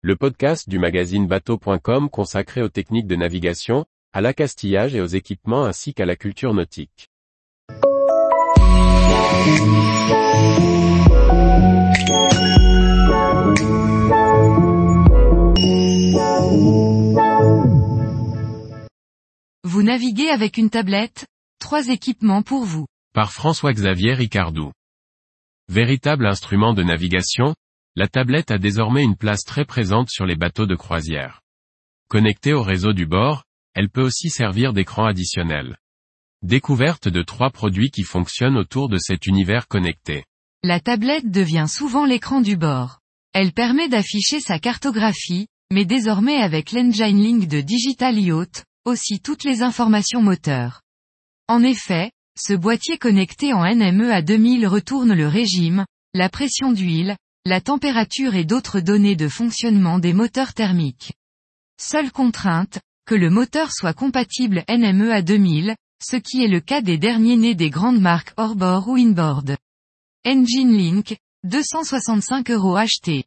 le podcast du magazine bateau.com consacré aux techniques de navigation, à l'accastillage et aux équipements ainsi qu'à la culture nautique. Vous naviguez avec une tablette Trois équipements pour vous. Par François-Xavier Ricardou. Véritable instrument de navigation, la tablette a désormais une place très présente sur les bateaux de croisière. Connectée au réseau du bord, elle peut aussi servir d'écran additionnel. Découverte de trois produits qui fonctionnent autour de cet univers connecté. La tablette devient souvent l'écran du bord. Elle permet d'afficher sa cartographie, mais désormais avec l'Engine Link de Digital Yacht, aussi toutes les informations moteurs. En effet, ce boîtier connecté en NME à 2000 retourne le régime, la pression d'huile, la température et d'autres données de fonctionnement des moteurs thermiques. Seule contrainte, que le moteur soit compatible NME à 2000, ce qui est le cas des derniers nés des grandes marques hors-bord ou inboard. Engine Link, 265 euros achetés.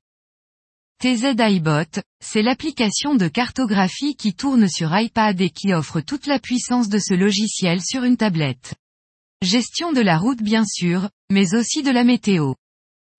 TZ iBot, c'est l'application de cartographie qui tourne sur iPad et qui offre toute la puissance de ce logiciel sur une tablette. Gestion de la route bien sûr, mais aussi de la météo.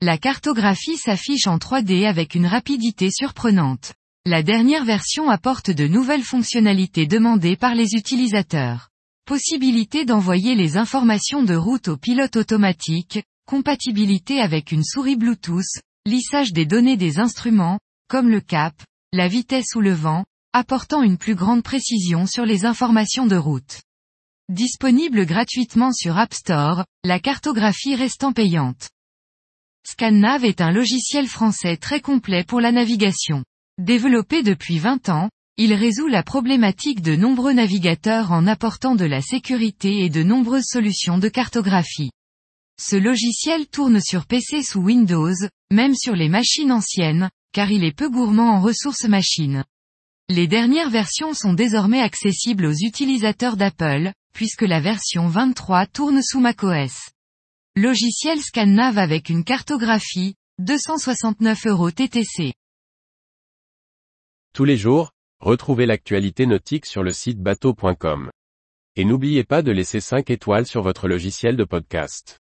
La cartographie s'affiche en 3D avec une rapidité surprenante. La dernière version apporte de nouvelles fonctionnalités demandées par les utilisateurs. Possibilité d'envoyer les informations de route au pilote automatique, compatibilité avec une souris Bluetooth, lissage des données des instruments, comme le cap, la vitesse ou le vent, apportant une plus grande précision sur les informations de route. Disponible gratuitement sur App Store, la cartographie restant payante. ScanNav est un logiciel français très complet pour la navigation. Développé depuis 20 ans, il résout la problématique de nombreux navigateurs en apportant de la sécurité et de nombreuses solutions de cartographie. Ce logiciel tourne sur PC sous Windows, même sur les machines anciennes, car il est peu gourmand en ressources machines. Les dernières versions sont désormais accessibles aux utilisateurs d'Apple, puisque la version 23 tourne sous macOS. Logiciel ScanNav avec une cartographie, 269 euros TTC. Tous les jours, retrouvez l'actualité nautique sur le site bateau.com. Et n'oubliez pas de laisser 5 étoiles sur votre logiciel de podcast.